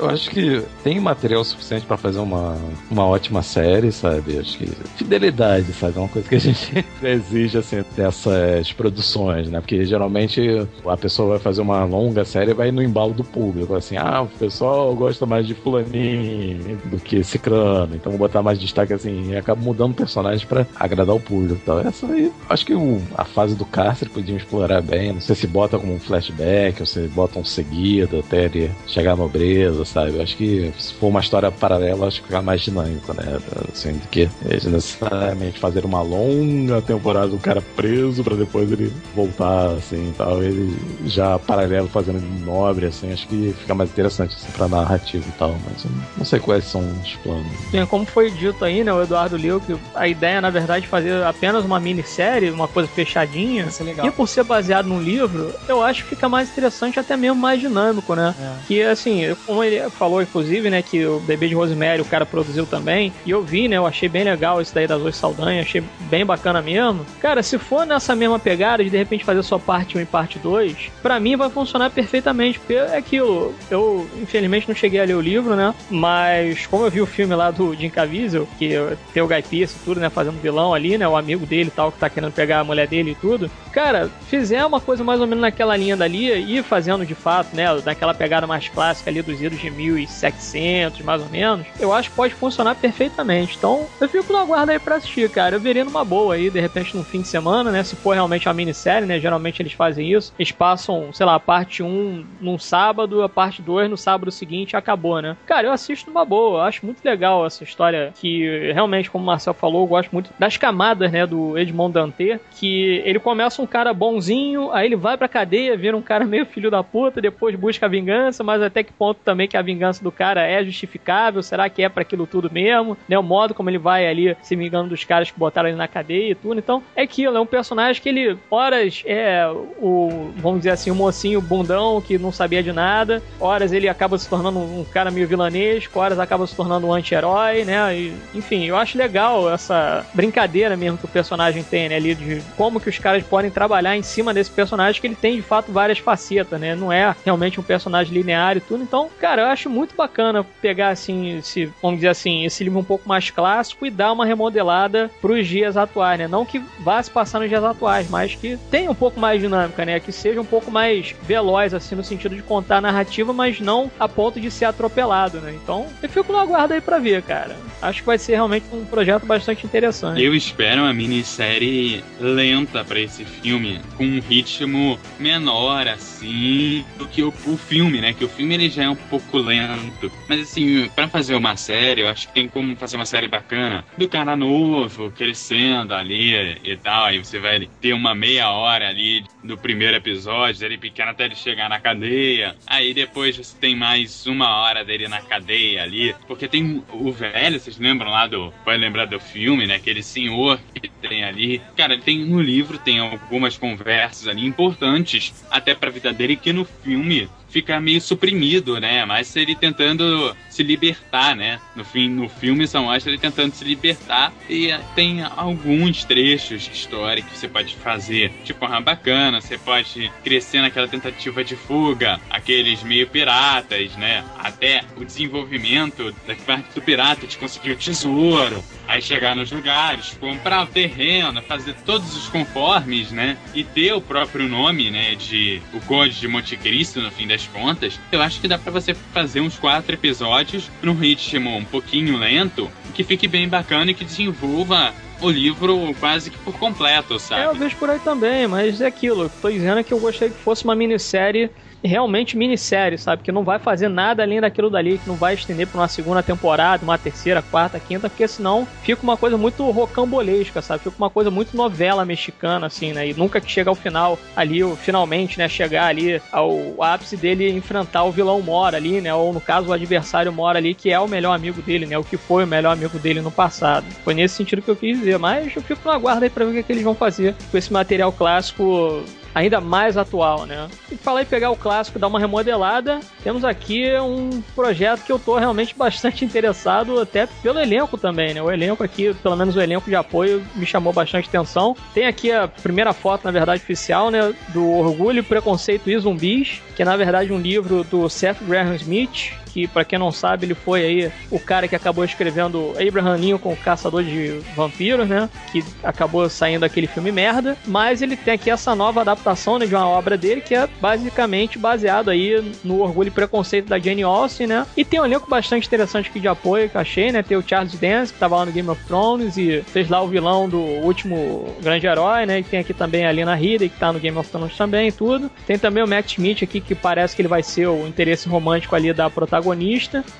Eu acho que tem material suficiente pra fazer uma, uma ótima série, sabe? Acho que fidelidade, sabe? É uma coisa que a gente exige, assim, dessas produções, né? Porque geralmente a pessoa vai fazer uma longa série e vai no embalo do público. Assim, ah, o pessoal gosta mais de fulaninho do que cicrano, então vou botar mais destaque assim. E acaba mudando personagens pra agradar o público e tal. Essa aí, acho que o, a fase do cárcere podiam explorar bem. Não sei se bota como um flashback ou se bota um seguido até ele chegar à nobreza, sabe? Acho que se for uma história paralela, acho que fica mais dinâmico, né? Assim, do que eles necessariamente fazer uma longa temporada do cara preso pra depois ele voltar, assim, tal. Ele já paralelo fazendo nobre, assim, acho que fica mais interessante, assim, pra narrativa e tal. Mas eu não sei quais são os planos.
Sim, como foi dito aí, né, o Eduardo leu que a ideia, na verdade, é fazer apenas uma minissérie, uma coisa fechadinha.
Isso é legal.
E por ser baseado num livro, eu acho que fica mais interessante, até mesmo mais dinâmico, né?
É.
Que assim, como ele falou, inclusive, né, que o Bebê de Rosemary o cara produziu também, e eu vi, né, eu achei bem legal isso daí das Zoe Saldanha, achei bem bacana mesmo. Cara, se for nessa mesma pegada de de repente fazer só parte 1 e parte 2, pra mim vai funcionar perfeitamente, porque é aquilo, eu infelizmente não cheguei a ler o livro, né, mas como eu vi o filme lá do Jim Caviezel, que tem o Guy Pearce e tudo, né, fazendo vilão ali, né, o amigo dele e tal, que tá querendo pegar a mulher dele e tudo, cara, fizer uma coisa mais ou menos naquela linha dali e fazendo de fato, né, naquela pegada mais clássica ali dos idos de 1700, mais ou menos, eu acho que pode funcionar perfeitamente. Então, eu fico no aguardo aí pra assistir, cara. Eu veria numa boa aí, de repente, no fim de semana, né, se for realmente uma minissérie, né, geralmente eles fazem isso. Eles passam, sei lá, a parte 1 num sábado, a parte 2 no sábado seguinte acabou, né. Cara, eu assisto numa boa. Eu acho muito legal essa história que, realmente, como o Marcel falou, eu gosto muito das camadas, né, do Edmond Dantê, que ele começa um cara bonzinho, aí ele vai pra cadeia, vira um cara meio filho da puta, depois busca a vingança, mas até que ponto também que a vingança do cara é justificável? Será que é para aquilo tudo mesmo? Né? O modo como ele vai ali se vingando dos caras que botaram ele na cadeia e tudo. Então, é aquilo, é um personagem que ele, horas, é o, vamos dizer assim, o mocinho bundão que não sabia de nada, horas ele acaba se tornando um cara meio vilanesco, horas acaba se tornando um anti-herói, né? E, enfim, eu acho legal essa brincadeira mesmo que o personagem tem, né? Ali de como que os caras podem trabalhar em cima desse personagem que ele tem de fato várias facetas, né? Não é realmente um personagem linear e tudo. Então, cara, eu acho muito bacana pegar assim, esse, vamos dizer assim, esse livro um pouco mais clássico e dar uma remodelada pros dias atuais, né? Não que vá se passar nos dias atuais, mas que tenha um pouco mais dinâmica, né? Que seja um pouco mais veloz, assim, no sentido de contar a narrativa, mas não a ponto de ser atropelado, né? Então, eu fico no aguardo aí pra ver, cara. Acho que vai ser realmente um projeto bastante interessante.
Eu espero uma minissérie lenta pra esse filme, com um ritmo menor, assim, do que o, o filme, né? Que o filme ele já é um pouco lento. Mas assim, pra fazer uma série, eu acho que tem como fazer uma série bacana do cara novo, crescendo ali e tal. Aí você vai ter uma meia hora ali do primeiro episódio, dele pequeno até ele chegar na cadeia. Aí depois você tem mais uma hora dele na cadeia ali. Porque tem o velho, vocês lembram lá do. Pode lembrar do filme, né? Aquele senhor que tem ali. Cara, tem no livro, tem algumas conversas ali importantes até pra vida dele que no filme fica meio suprimido, né? Mas ele tentando se libertar, né? No fim, no filme só mostra ele tentando se libertar e tem alguns trechos de história que você pode fazer, tipo, ah, bacana, você pode crescer naquela tentativa de fuga, aqueles meio piratas, né? Até o desenvolvimento da parte do pirata de conseguir o tesouro, aí chegar nos lugares, comprar o terreno, fazer todos os conformes, né? E ter o próprio nome, né? De o Conde de Monte Cristo, no fim das contas. Eu acho que dá para você fazer uns quatro episódios num ritmo um pouquinho lento, que fique bem bacana e que desenvolva o livro quase que por completo, sabe?
É, eu vejo por aí também, mas é aquilo. Tô dizendo que eu gostaria que fosse uma minissérie realmente minissérie, sabe? Que não vai fazer nada além daquilo dali, que não vai estender para uma segunda temporada, uma terceira, quarta, quinta, porque senão fica uma coisa muito rocambolesca, sabe? Fica uma coisa muito novela mexicana, assim, né? E nunca que chega ao final ali, finalmente, né? Chegar ali ao ápice dele enfrentar o vilão Mora ali, né? Ou no caso, o adversário Mora ali, que é o melhor amigo dele, né? O que foi o melhor amigo dele no passado. Foi nesse sentido que eu quis dizer, mas eu fico no aguardo aí pra ver o que, é que eles vão fazer com esse material clássico ainda mais atual, né? E falar em pegar o clássico dar uma remodelada, temos aqui um projeto que eu tô realmente bastante interessado, até pelo elenco também, né? O elenco aqui, pelo menos o elenco de apoio, me chamou bastante atenção. Tem aqui a primeira foto, na verdade, oficial, né? Do Orgulho, Preconceito e Zumbis, que é na verdade um livro do Seth Graham Smith, que para quem não sabe, ele foi aí o cara que acabou escrevendo Abraham Lincoln, Caçador de Vampiros, né? Que acabou saindo aquele filme merda, mas ele tem aqui essa nova adaptação né, de uma obra dele que é basicamente baseado aí no Orgulho e Preconceito da Jane Austen, né? E tem um elenco bastante interessante aqui de apoio que achei, né? Tem o Charles Dance, que tava lá no Game of Thrones e fez lá o vilão do último grande herói, né? E tem aqui também a Lina Headey, que tá no Game of Thrones também e tudo. Tem também o Matt Smith aqui, que parece que ele vai ser o interesse romântico ali da protagonista.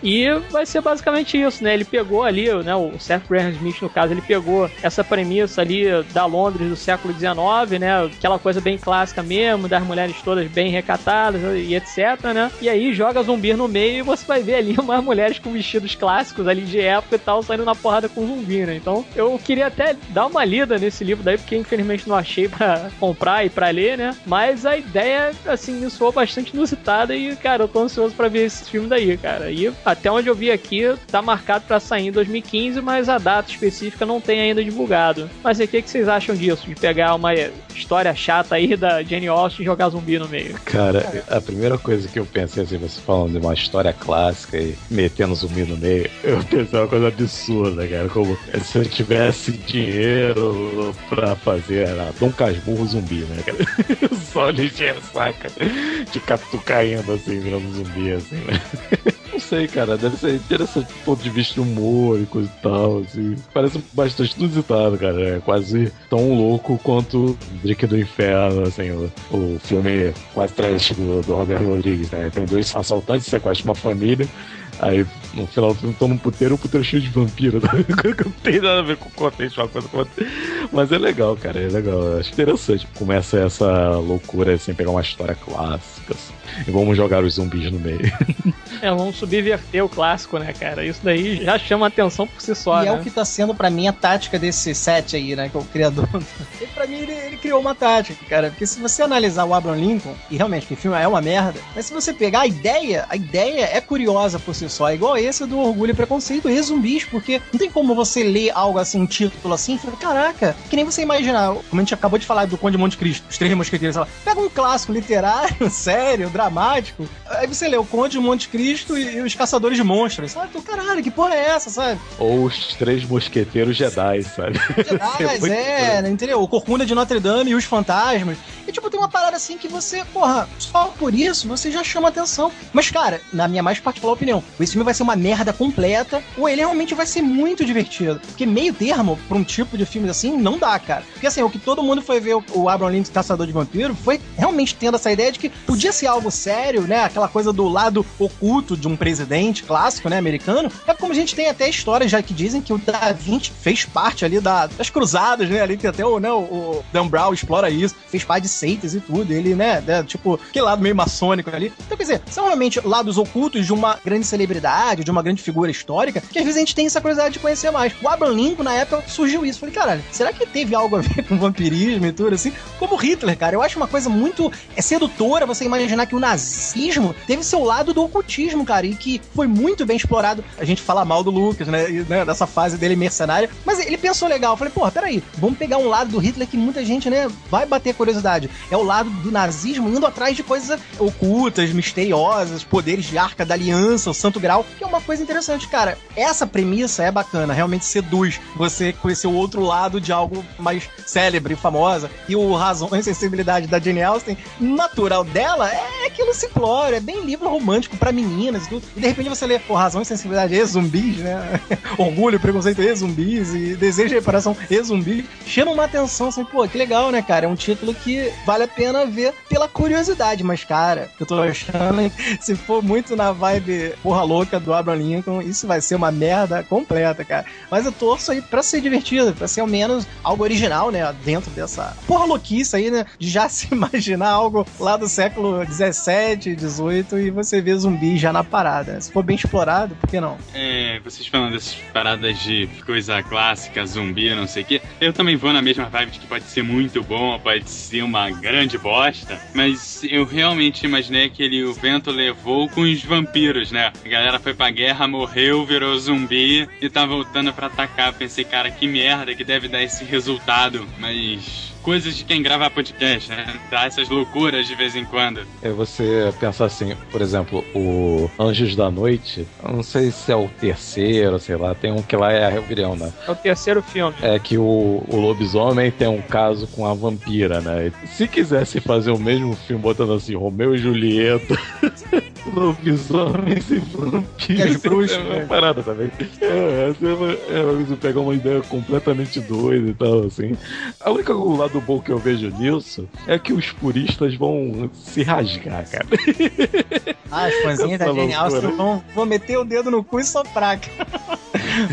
E vai ser basicamente isso, né? Ele pegou ali, né? O Seth Graham Smith, no caso, ele pegou essa premissa ali da Londres do século XIX, né? Aquela coisa bem clássica mesmo, das mulheres todas bem recatadas e etc, né? E aí joga zumbi no meio e você vai ver ali umas mulheres com vestidos clássicos ali de época e tal, saindo na porrada com zumbi, né? Então eu queria até dar uma lida nesse livro daí, porque infelizmente não achei pra comprar e pra ler, né? Mas a ideia, assim, me soou bastante inusitada e, cara, eu tô ansioso pra ver esse filme daí, cara. E até onde eu vi aqui, tá marcado pra sair em 2015, mas a data específica não tem ainda divulgado. Mas o que, que vocês acham disso? De pegar uma história chata aí da Jenny Austin e jogar zumbi no meio?
Cara, a primeira coisa que eu pensei, assim, você falando de uma história clássica e metendo zumbi no meio, eu pensei uma coisa absurda, cara. Como se eu tivesse dinheiro pra fazer era Dom Casmurro zumbi, né, cara? Só ligeiro, saca? De caindo assim, virando zumbi, assim, né? Sei, cara. Deve ser interessante do ponto de vista humor e coisa e tal, assim. Parece bastante inusitado, cara. É quase tão louco quanto Drake do Inferno, assim, o, o filme quase trash do, do Robert Rodrigues, né? Tem dois assaltantes, sequestram uma família. Aí no final estão num puteiro, um puteiro cheio de vampiro. Né? Não tem nada a ver com o contexto, uma coisa com outra. Mas é legal, cara, é legal. Acho interessante. Começa essa loucura assim, pegar uma história clássica. Assim, e vamos jogar os zumbis no meio.
É, vamos subverter o clássico, né, cara? Isso daí já chama atenção por si só.
E
né?
é o que tá sendo pra mim a tática desse set aí, né? Que é o criador. E pra mim ele, ele, criou uma tática, cara. Porque se você analisar o Abraham Lincoln, e realmente que o filme é uma merda, mas se você pegar a ideia, a ideia é curiosa por si só. É igual esse do Orgulho e Preconceito e Zumbis, porque não tem como você ler algo assim, um título assim, e falar, caraca, que nem você imaginar. Como a gente acabou de falar do Conde de Monte Cristo, os três mosqueteiros, sei lá. Pega um clássico literário, sério, dramático. Aí você lê o Conde de Monte Cristo e, e os Caçadores de Monstros. Sabe? Então, caralho, que porra é essa, sabe?
Ou os três mosqueteiros Jedi, sabe?
Jedi, é, é entendeu? O Corcunda de Notre Dame e os fantasmas. E, tipo, tem uma parada assim que você, porra, só por isso você já chama atenção. Mas, cara, na minha mais particular opinião, esse filme vai ser uma merda completa, ou ele realmente vai ser muito divertido. Porque meio termo, pra um tipo de filme assim, não dá, cara. Porque, assim, o que todo mundo foi ver o Abraham Lincoln Caçador de Vampiro foi realmente tendo essa ideia de que podia ser algo sério, né? Aquela coisa do lado oculto de um presidente clássico, né, americano. É como a gente tem até histórias já que dizem que o Da Vinci fez parte ali da, das cruzadas, né? Ali tem até o, né, o, Dan Brown explora isso, fez parte de seitas e tudo. Ele, né, né, tipo, que lado meio maçônico ali. Então, quer dizer, são realmente lados ocultos de uma grande celebridade, de uma grande figura histórica, que às vezes a gente tem essa curiosidade de conhecer mais. O Abraham Lincoln, na época, surgiu isso. Falei, caralho, será que teve algo a ver com vampirismo e tudo assim? Como Hitler, cara. Eu acho uma coisa muito é sedutora você imaginar que o nazismo teve seu lado do ocultismo, cara, e que foi muito bem explorado. A gente fala mal do Lucas, né, e, né dessa fase dele mercenário, mas ele pensou legal. Falei, porra, peraí, vamos pegar um lado do Hitler que muita gente, né, vai bater curiosidade. É o lado do nazismo indo atrás de coisas ocultas, misteriosas, poderes de arca da aliança, o santo grau, que é uma coisa interessante, cara. Essa premissa é bacana, realmente seduz você conhecer o outro lado de algo mais célebre, famosa. E o razão e sensibilidade da Jane Austen, natural dela, é aquilo simplório, é bem livro romântico para meninas e tudo. E de repente você lê, pô, razão e sensibilidade e zumbis, né? Orgulho, preconceito e zumbis, e desejo e reparação e zumbis. Chama uma atenção assim, pô, que legal, né, cara? É um título que vale a pena ver pela curiosidade, mas, cara, eu tô achando, se for muito na vibe porra louca do Abraham Lincoln, isso vai ser uma merda completa, cara. Mas eu torço aí pra ser divertido, pra ser ao menos algo original, né? Dentro dessa porra louquice aí, né? De já se imaginar algo lá do século 17, 18 e você vê zumbi já na parada. Se for bem explorado, por que não?
É, vocês falando dessas paradas de coisa clássica, zumbi, não sei o quê. Eu também vou na mesma vibe de que pode ser muito bom, pode ser uma grande bosta, mas eu realmente imaginei que ele, o vento levou com os vampiros, né? A galera foi pra guerra, morreu, virou zumbi e tá voltando para atacar. Pensei, cara, que merda que deve dar esse resultado, mas coisas de quem grava podcast, né? Dá essas loucuras de vez em quando.
É você pensar assim, por exemplo, o Anjos da Noite, eu não sei se é o terceiro, sei lá, tem um que lá é a rebelião, né?
É o terceiro filme.
É que o, o lobisomem tem um caso com a vampira, né? Se quisesse fazer o mesmo filme botando assim, Romeu e Julieta, lobisomens e vampiros,
as bruxas,
é uma parada também. É, essa é, é você pegar uma ideia completamente doida e tal, assim. A única lado bom que eu vejo nisso é que os puristas vão se rasgar, cara.
Ah, as fãzinhas da Genial
loucura.
vão, vão meter o dedo no cu e soprar, cara.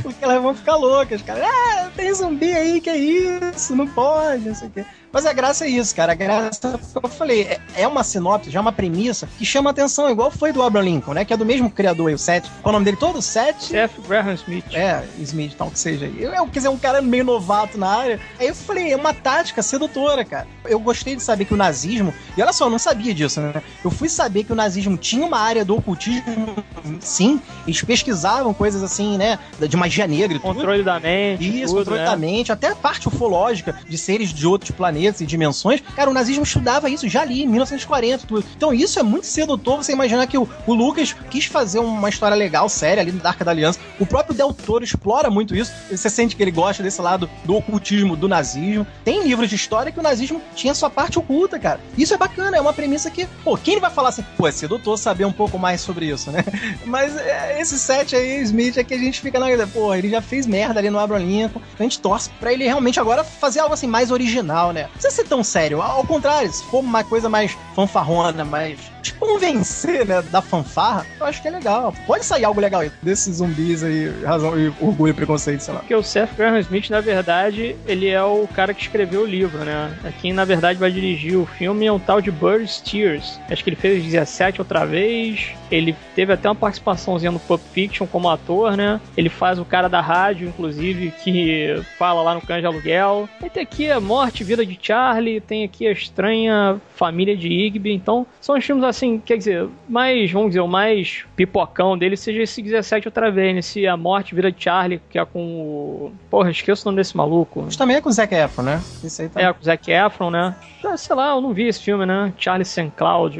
Porque elas vão ficar loucas, cara. Ah, tem zumbi aí, que é isso? Não pode, não sei o quê. Mas a graça é isso, cara. A graça, como eu falei, é- é uma sinopse, já é uma premissa que chama atenção, igual foi do Abraham Lincoln, né? Que é do mesmo criador aí, o Seth. Qual é o nome dele todo? Seth?
Seth Graham Smith.
É, Smith, tal que seja. Eu, eu quer dizer, um cara meio novato na área. Aí eu falei, é uma tática sedutora, cara. Eu gostei de saber que o nazismo. E olha só, eu não sabia disso, né? Eu fui saber que o nazismo tinha uma área do ocultismo, sim. Eles pesquisavam coisas assim, né? De magia negra e tudo.
Controle da mente.
Isso,
tudo,
controle
né?
da mente, até a parte ufológica de seres de outros planetas e dimensões. Cara, o nazismo estudava isso já ali, em 1940 tudo. Então isso é muito sedutor você imaginar que o, o Lucas quis fazer uma história legal, séria ali da Arca da Aliança. O próprio Del Toro explora muito isso. Você sente que ele gosta desse lado do ocultismo, do nazismo. Tem livros de história que o nazismo tinha sua parte oculta, cara. Isso é bacana, é uma premissa que, pô, quem vai falar assim, pô, é sedutor saber um pouco mais sobre isso, né? Mas é, esse set aí, Smith, é que a gente fica na pô, ele já fez merda ali no Abraham Lincoln. A gente torce pra ele realmente agora fazer algo assim mais original, né? Não precisa ser tão sério. Ao contrário, se for uma coisa mais fanfarrona, mais convencer, né, da fanfarra, eu acho que é legal. Pode sair algo legal aí desses zumbis aí, razão e orgulho e preconceito, sei lá.
Porque o Seth Graham Smith, na verdade, ele é o cara que escreveu o livro, né? Quem, na verdade, vai dirigir o filme é um tal de Bird Steers. Acho que ele fez 17 outra vez. Ele teve até uma participaçãozinha no Pulp Fiction como ator, né? Ele faz o cara da rádio, inclusive, que fala lá no Cães de Aluguel. Aí tem aqui a Morte e Vida de Charlie, tem aqui a Estranha Família de Igby. Então, são os filmes assim, quer dizer, mais, vamos dizer, o mais pipocão dele seja esse 17 outra vez, né? Esse A Morte de Charlie, que é com o. Porra, esqueço o nome desse maluco.
Mas também é com o Zac Efron, né? Isso aí tá...
É, com o Zac Efron, né? Ah, Sei lá, eu não vi esse filme, né? Charlie St. Cloud.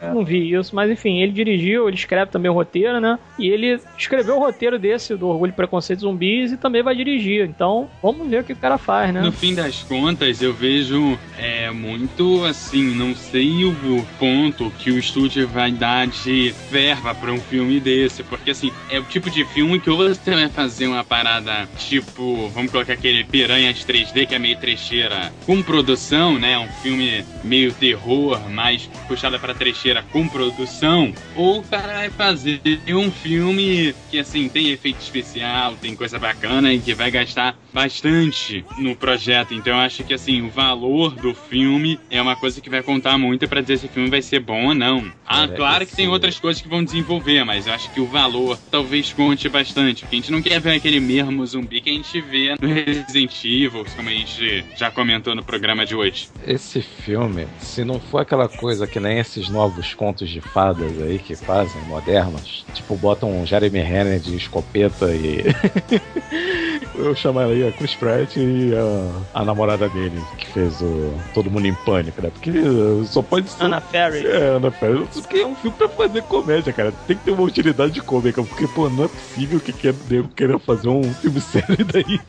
É.
Não vi isso, mas enfim, ele dirigiu, ele escreve também o roteiro, né? E ele escreveu o roteiro desse, do Orgulho e Preconceito Zumbis, e também vai dirigir. Então, vamos ver o que o cara faz, né?
No fim das contas, eu vejo é, muito assim, não sei o ponto que o estúdio vai dar de verba pra um filme desse, porque assim, é o tipo de filme que ou você vai fazer uma parada tipo, vamos colocar aquele Piranhas 3D que é meio trecheira com produção, né? Um filme meio terror, mais puxada pra trecheira com produção, ou vai fazer um filme que assim tem efeito especial, tem coisa bacana e que vai gastar bastante no projeto. Então eu acho que assim, o valor do filme é uma coisa que vai contar muito pra dizer se o filme vai ser bom ou não. Ah,
Cara,
claro que tem outras coisas que vão desenvolver, mas eu acho que o valor talvez conte bastante, porque a gente não quer ver aquele mesmo zumbi que a gente vê no Resident Evil, como a gente já comentou no programa de hoje.
Esse filme, se não for aquela coisa que nem esses novos contos de fadas aí que fazem, modernos, tipo, botam um Jeremy Renner de escopeta e. Eu chamaria a Chris Pratt e a, a namorada dele, que fez o Todo Mundo em Pânico, né? Porque uh, só pode ser.
Anna Ferry.
É, Ana Ferry. Porque é um filme pra fazer comédia, cara. Tem que ter uma utilidade cômica. Porque, pô, não é possível que quer queira fazer um filme sério daí.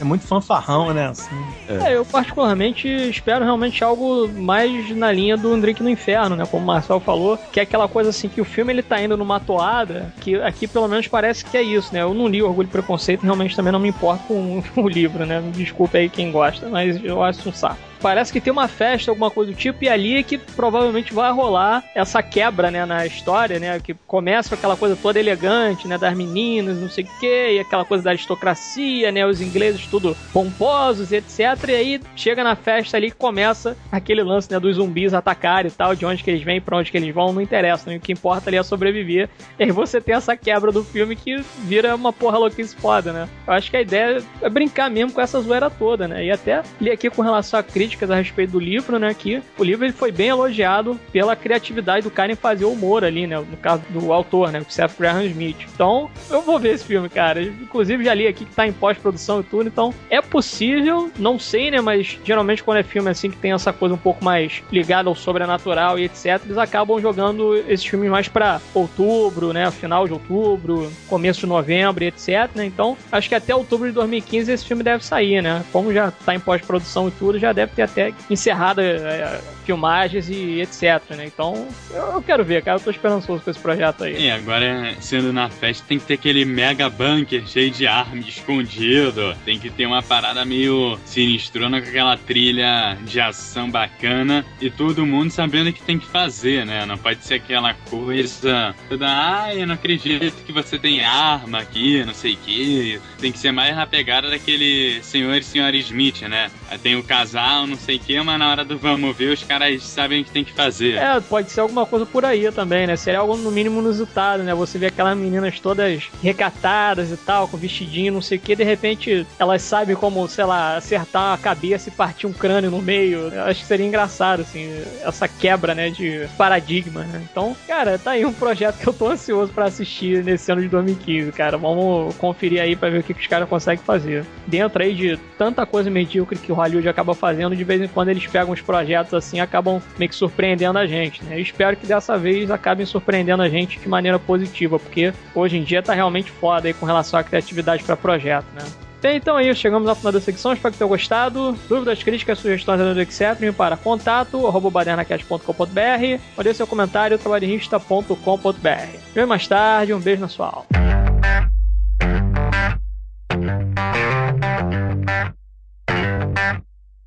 É muito fanfarrão, né? Assim.
É, eu particularmente espero realmente algo mais na linha do Um Drink no Inferno, né? Como o Marcel falou, que é aquela coisa assim que o filme ele tá indo numa toada, que aqui pelo menos parece que é isso, né? Eu não li Orgulho e Preconceito, realmente também não me importo com o livro, né? Me desculpe aí quem gosta, mas eu acho um saco. Parece que tem uma festa, alguma coisa do tipo, e ali é que provavelmente vai rolar essa quebra, né, na história, né, que começa com aquela coisa toda elegante, né, das meninas, não sei o que, e aquela coisa da aristocracia, né, os ingleses tudo pomposos, etc, e aí chega na festa ali que começa aquele lance, né, dos zumbis atacarem e tal, de onde que eles vêm, pra onde que eles vão, não interessa, né, o que importa ali é sobreviver, e aí você tem essa quebra do filme que vira uma porra louquice foda, né. Eu acho que a ideia é brincar mesmo com essa zoeira toda, né, e até li aqui com relação à crítica críticas a respeito do livro, né? Que o livro ele foi bem elogiado pela criatividade do cara em fazer humor ali, né? No caso do autor, né? O Seth Graham Smith. Então, eu vou ver esse filme, cara. Inclusive, já li aqui que tá em pós-produção e tudo. Então, é possível, não sei, né? Mas geralmente quando é filme assim que tem essa coisa um pouco mais ligada ao sobrenatural e etc., eles acabam jogando esses filmes mais para outubro, né? Final de outubro, começo de novembro e etc. Né? Então, acho que até outubro de 2015 esse filme deve sair, né? Como já tá em pós-produção e tudo, já deve ter até encerrado é, filmagens e etc, né? Então, eu quero ver, cara. Eu tô esperançoso com esse projeto aí.
E agora, sendo na festa, tem que ter aquele mega bunker cheio de arma escondido. Tem que ter uma parada meio sinistrona com aquela trilha de ação bacana e todo mundo sabendo o que tem que fazer, né? Não pode ser aquela coisa toda, ah, eu não acredito que você tem arma aqui, não sei o que. Tem que ser mais na pegada daquele senhor e senhora Smith, né? Tem o casal, não sei o que, mas na hora do vamos ver, os caras sabem o que tem que fazer.
É, pode ser alguma coisa por aí também, né? Seria algo no mínimo inusitado, né? Você vê aquelas meninas todas recatadas e tal, com vestidinho, não sei o que, de repente elas sabem como, sei lá, acertar a cabeça e partir um crânio no meio. Eu acho que seria engraçado, assim, essa quebra, né, de paradigma, né? Então, cara, tá aí um projeto que eu tô ansioso para assistir nesse ano de 2015, cara. Vamos conferir aí para ver o que, que os caras conseguem fazer. Dentro aí de tanta coisa medíocre que o Hollywood acaba fazendo, de vez em quando eles pegam uns projetos assim acabam meio que surpreendendo a gente, né? Eu espero que dessa vez acabem surpreendendo a gente de maneira positiva, porque hoje em dia tá realmente foda aí com relação à criatividade para projeto, né? Bem, então aí chegamos ao final da secção, espero que tenham gostado. Dúvidas, críticas, sugestões, etc. para contato, badernacast.com.br dê seu comentário, trabalhista.com.br. Vem mais tarde, um beijo na sua alma.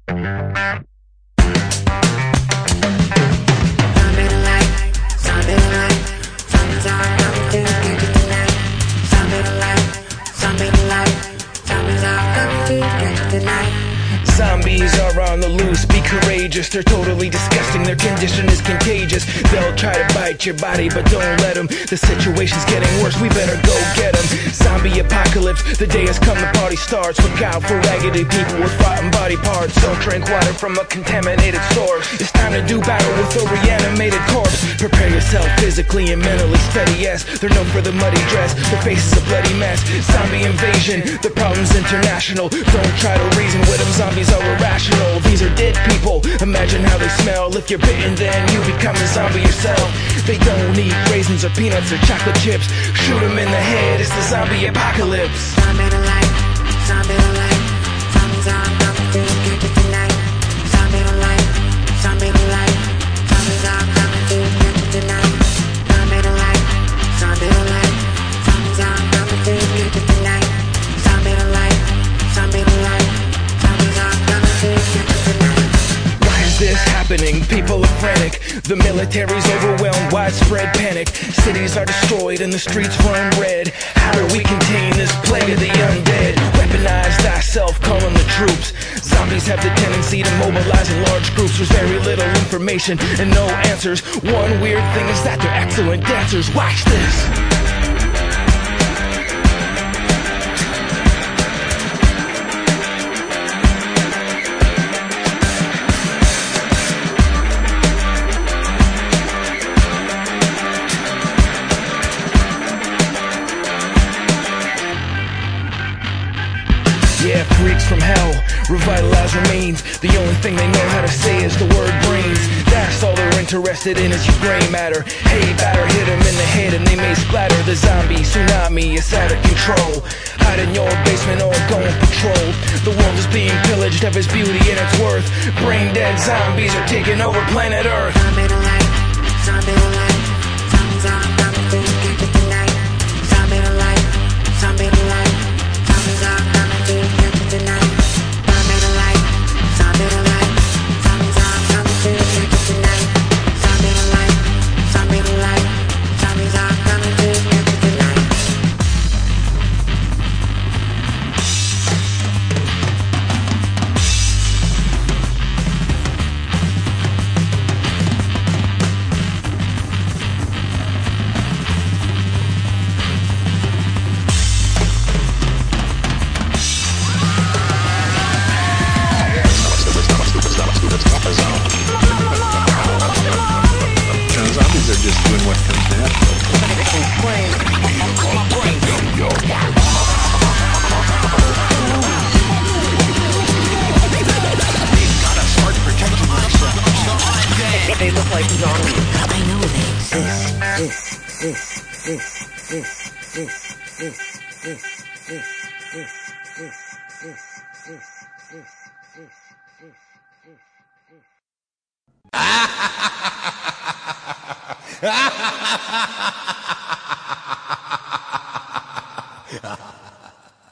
Música Are on the loose, be courageous. They're totally disgusting, their condition is contagious. They'll try to bite your body, but don't let them. The situation's getting worse, we better go get them. Zombie apocalypse, the day has come, the party starts. Look out for raggedy people with rotten body parts. Don't drink water from a contaminated source. It's time to do battle with a reanimated corpse. Prepare yourself physically and mentally steady, yes. They're known for the muddy dress, their face is a bloody mess. Zombie invasion, the problem's international. Don't try to reason with them, zombies are irrational. These are dead people. Imagine how they smell. If you're bitten, then you become a zombie yourself. They don't eat raisins or peanuts or chocolate chips. Shoot them in the head. It's the zombie apocalypse.
Zombie life, zombie life, zombies are
happening? People are frantic. The military's overwhelmed, widespread panic. Cities are destroyed and the streets run red. How do we contain this plague of the undead? Weaponize thyself, calling the troops. Zombies have the tendency to mobilize in large groups. There's very little information and no answers. One weird thing is that they're excellent dancers. Watch this. Remains. The only thing they know how to say is the word brains. That's all they're interested in is your brain matter. Hey, batter, hit them in the head and they may splatter. The zombie tsunami is out of control. Hide in your basement or go on patrol. The world is being pillaged of its beauty and its worth. Brain dead zombies are taking over planet Earth.
Zombie to life, zombie to Ha ha ha!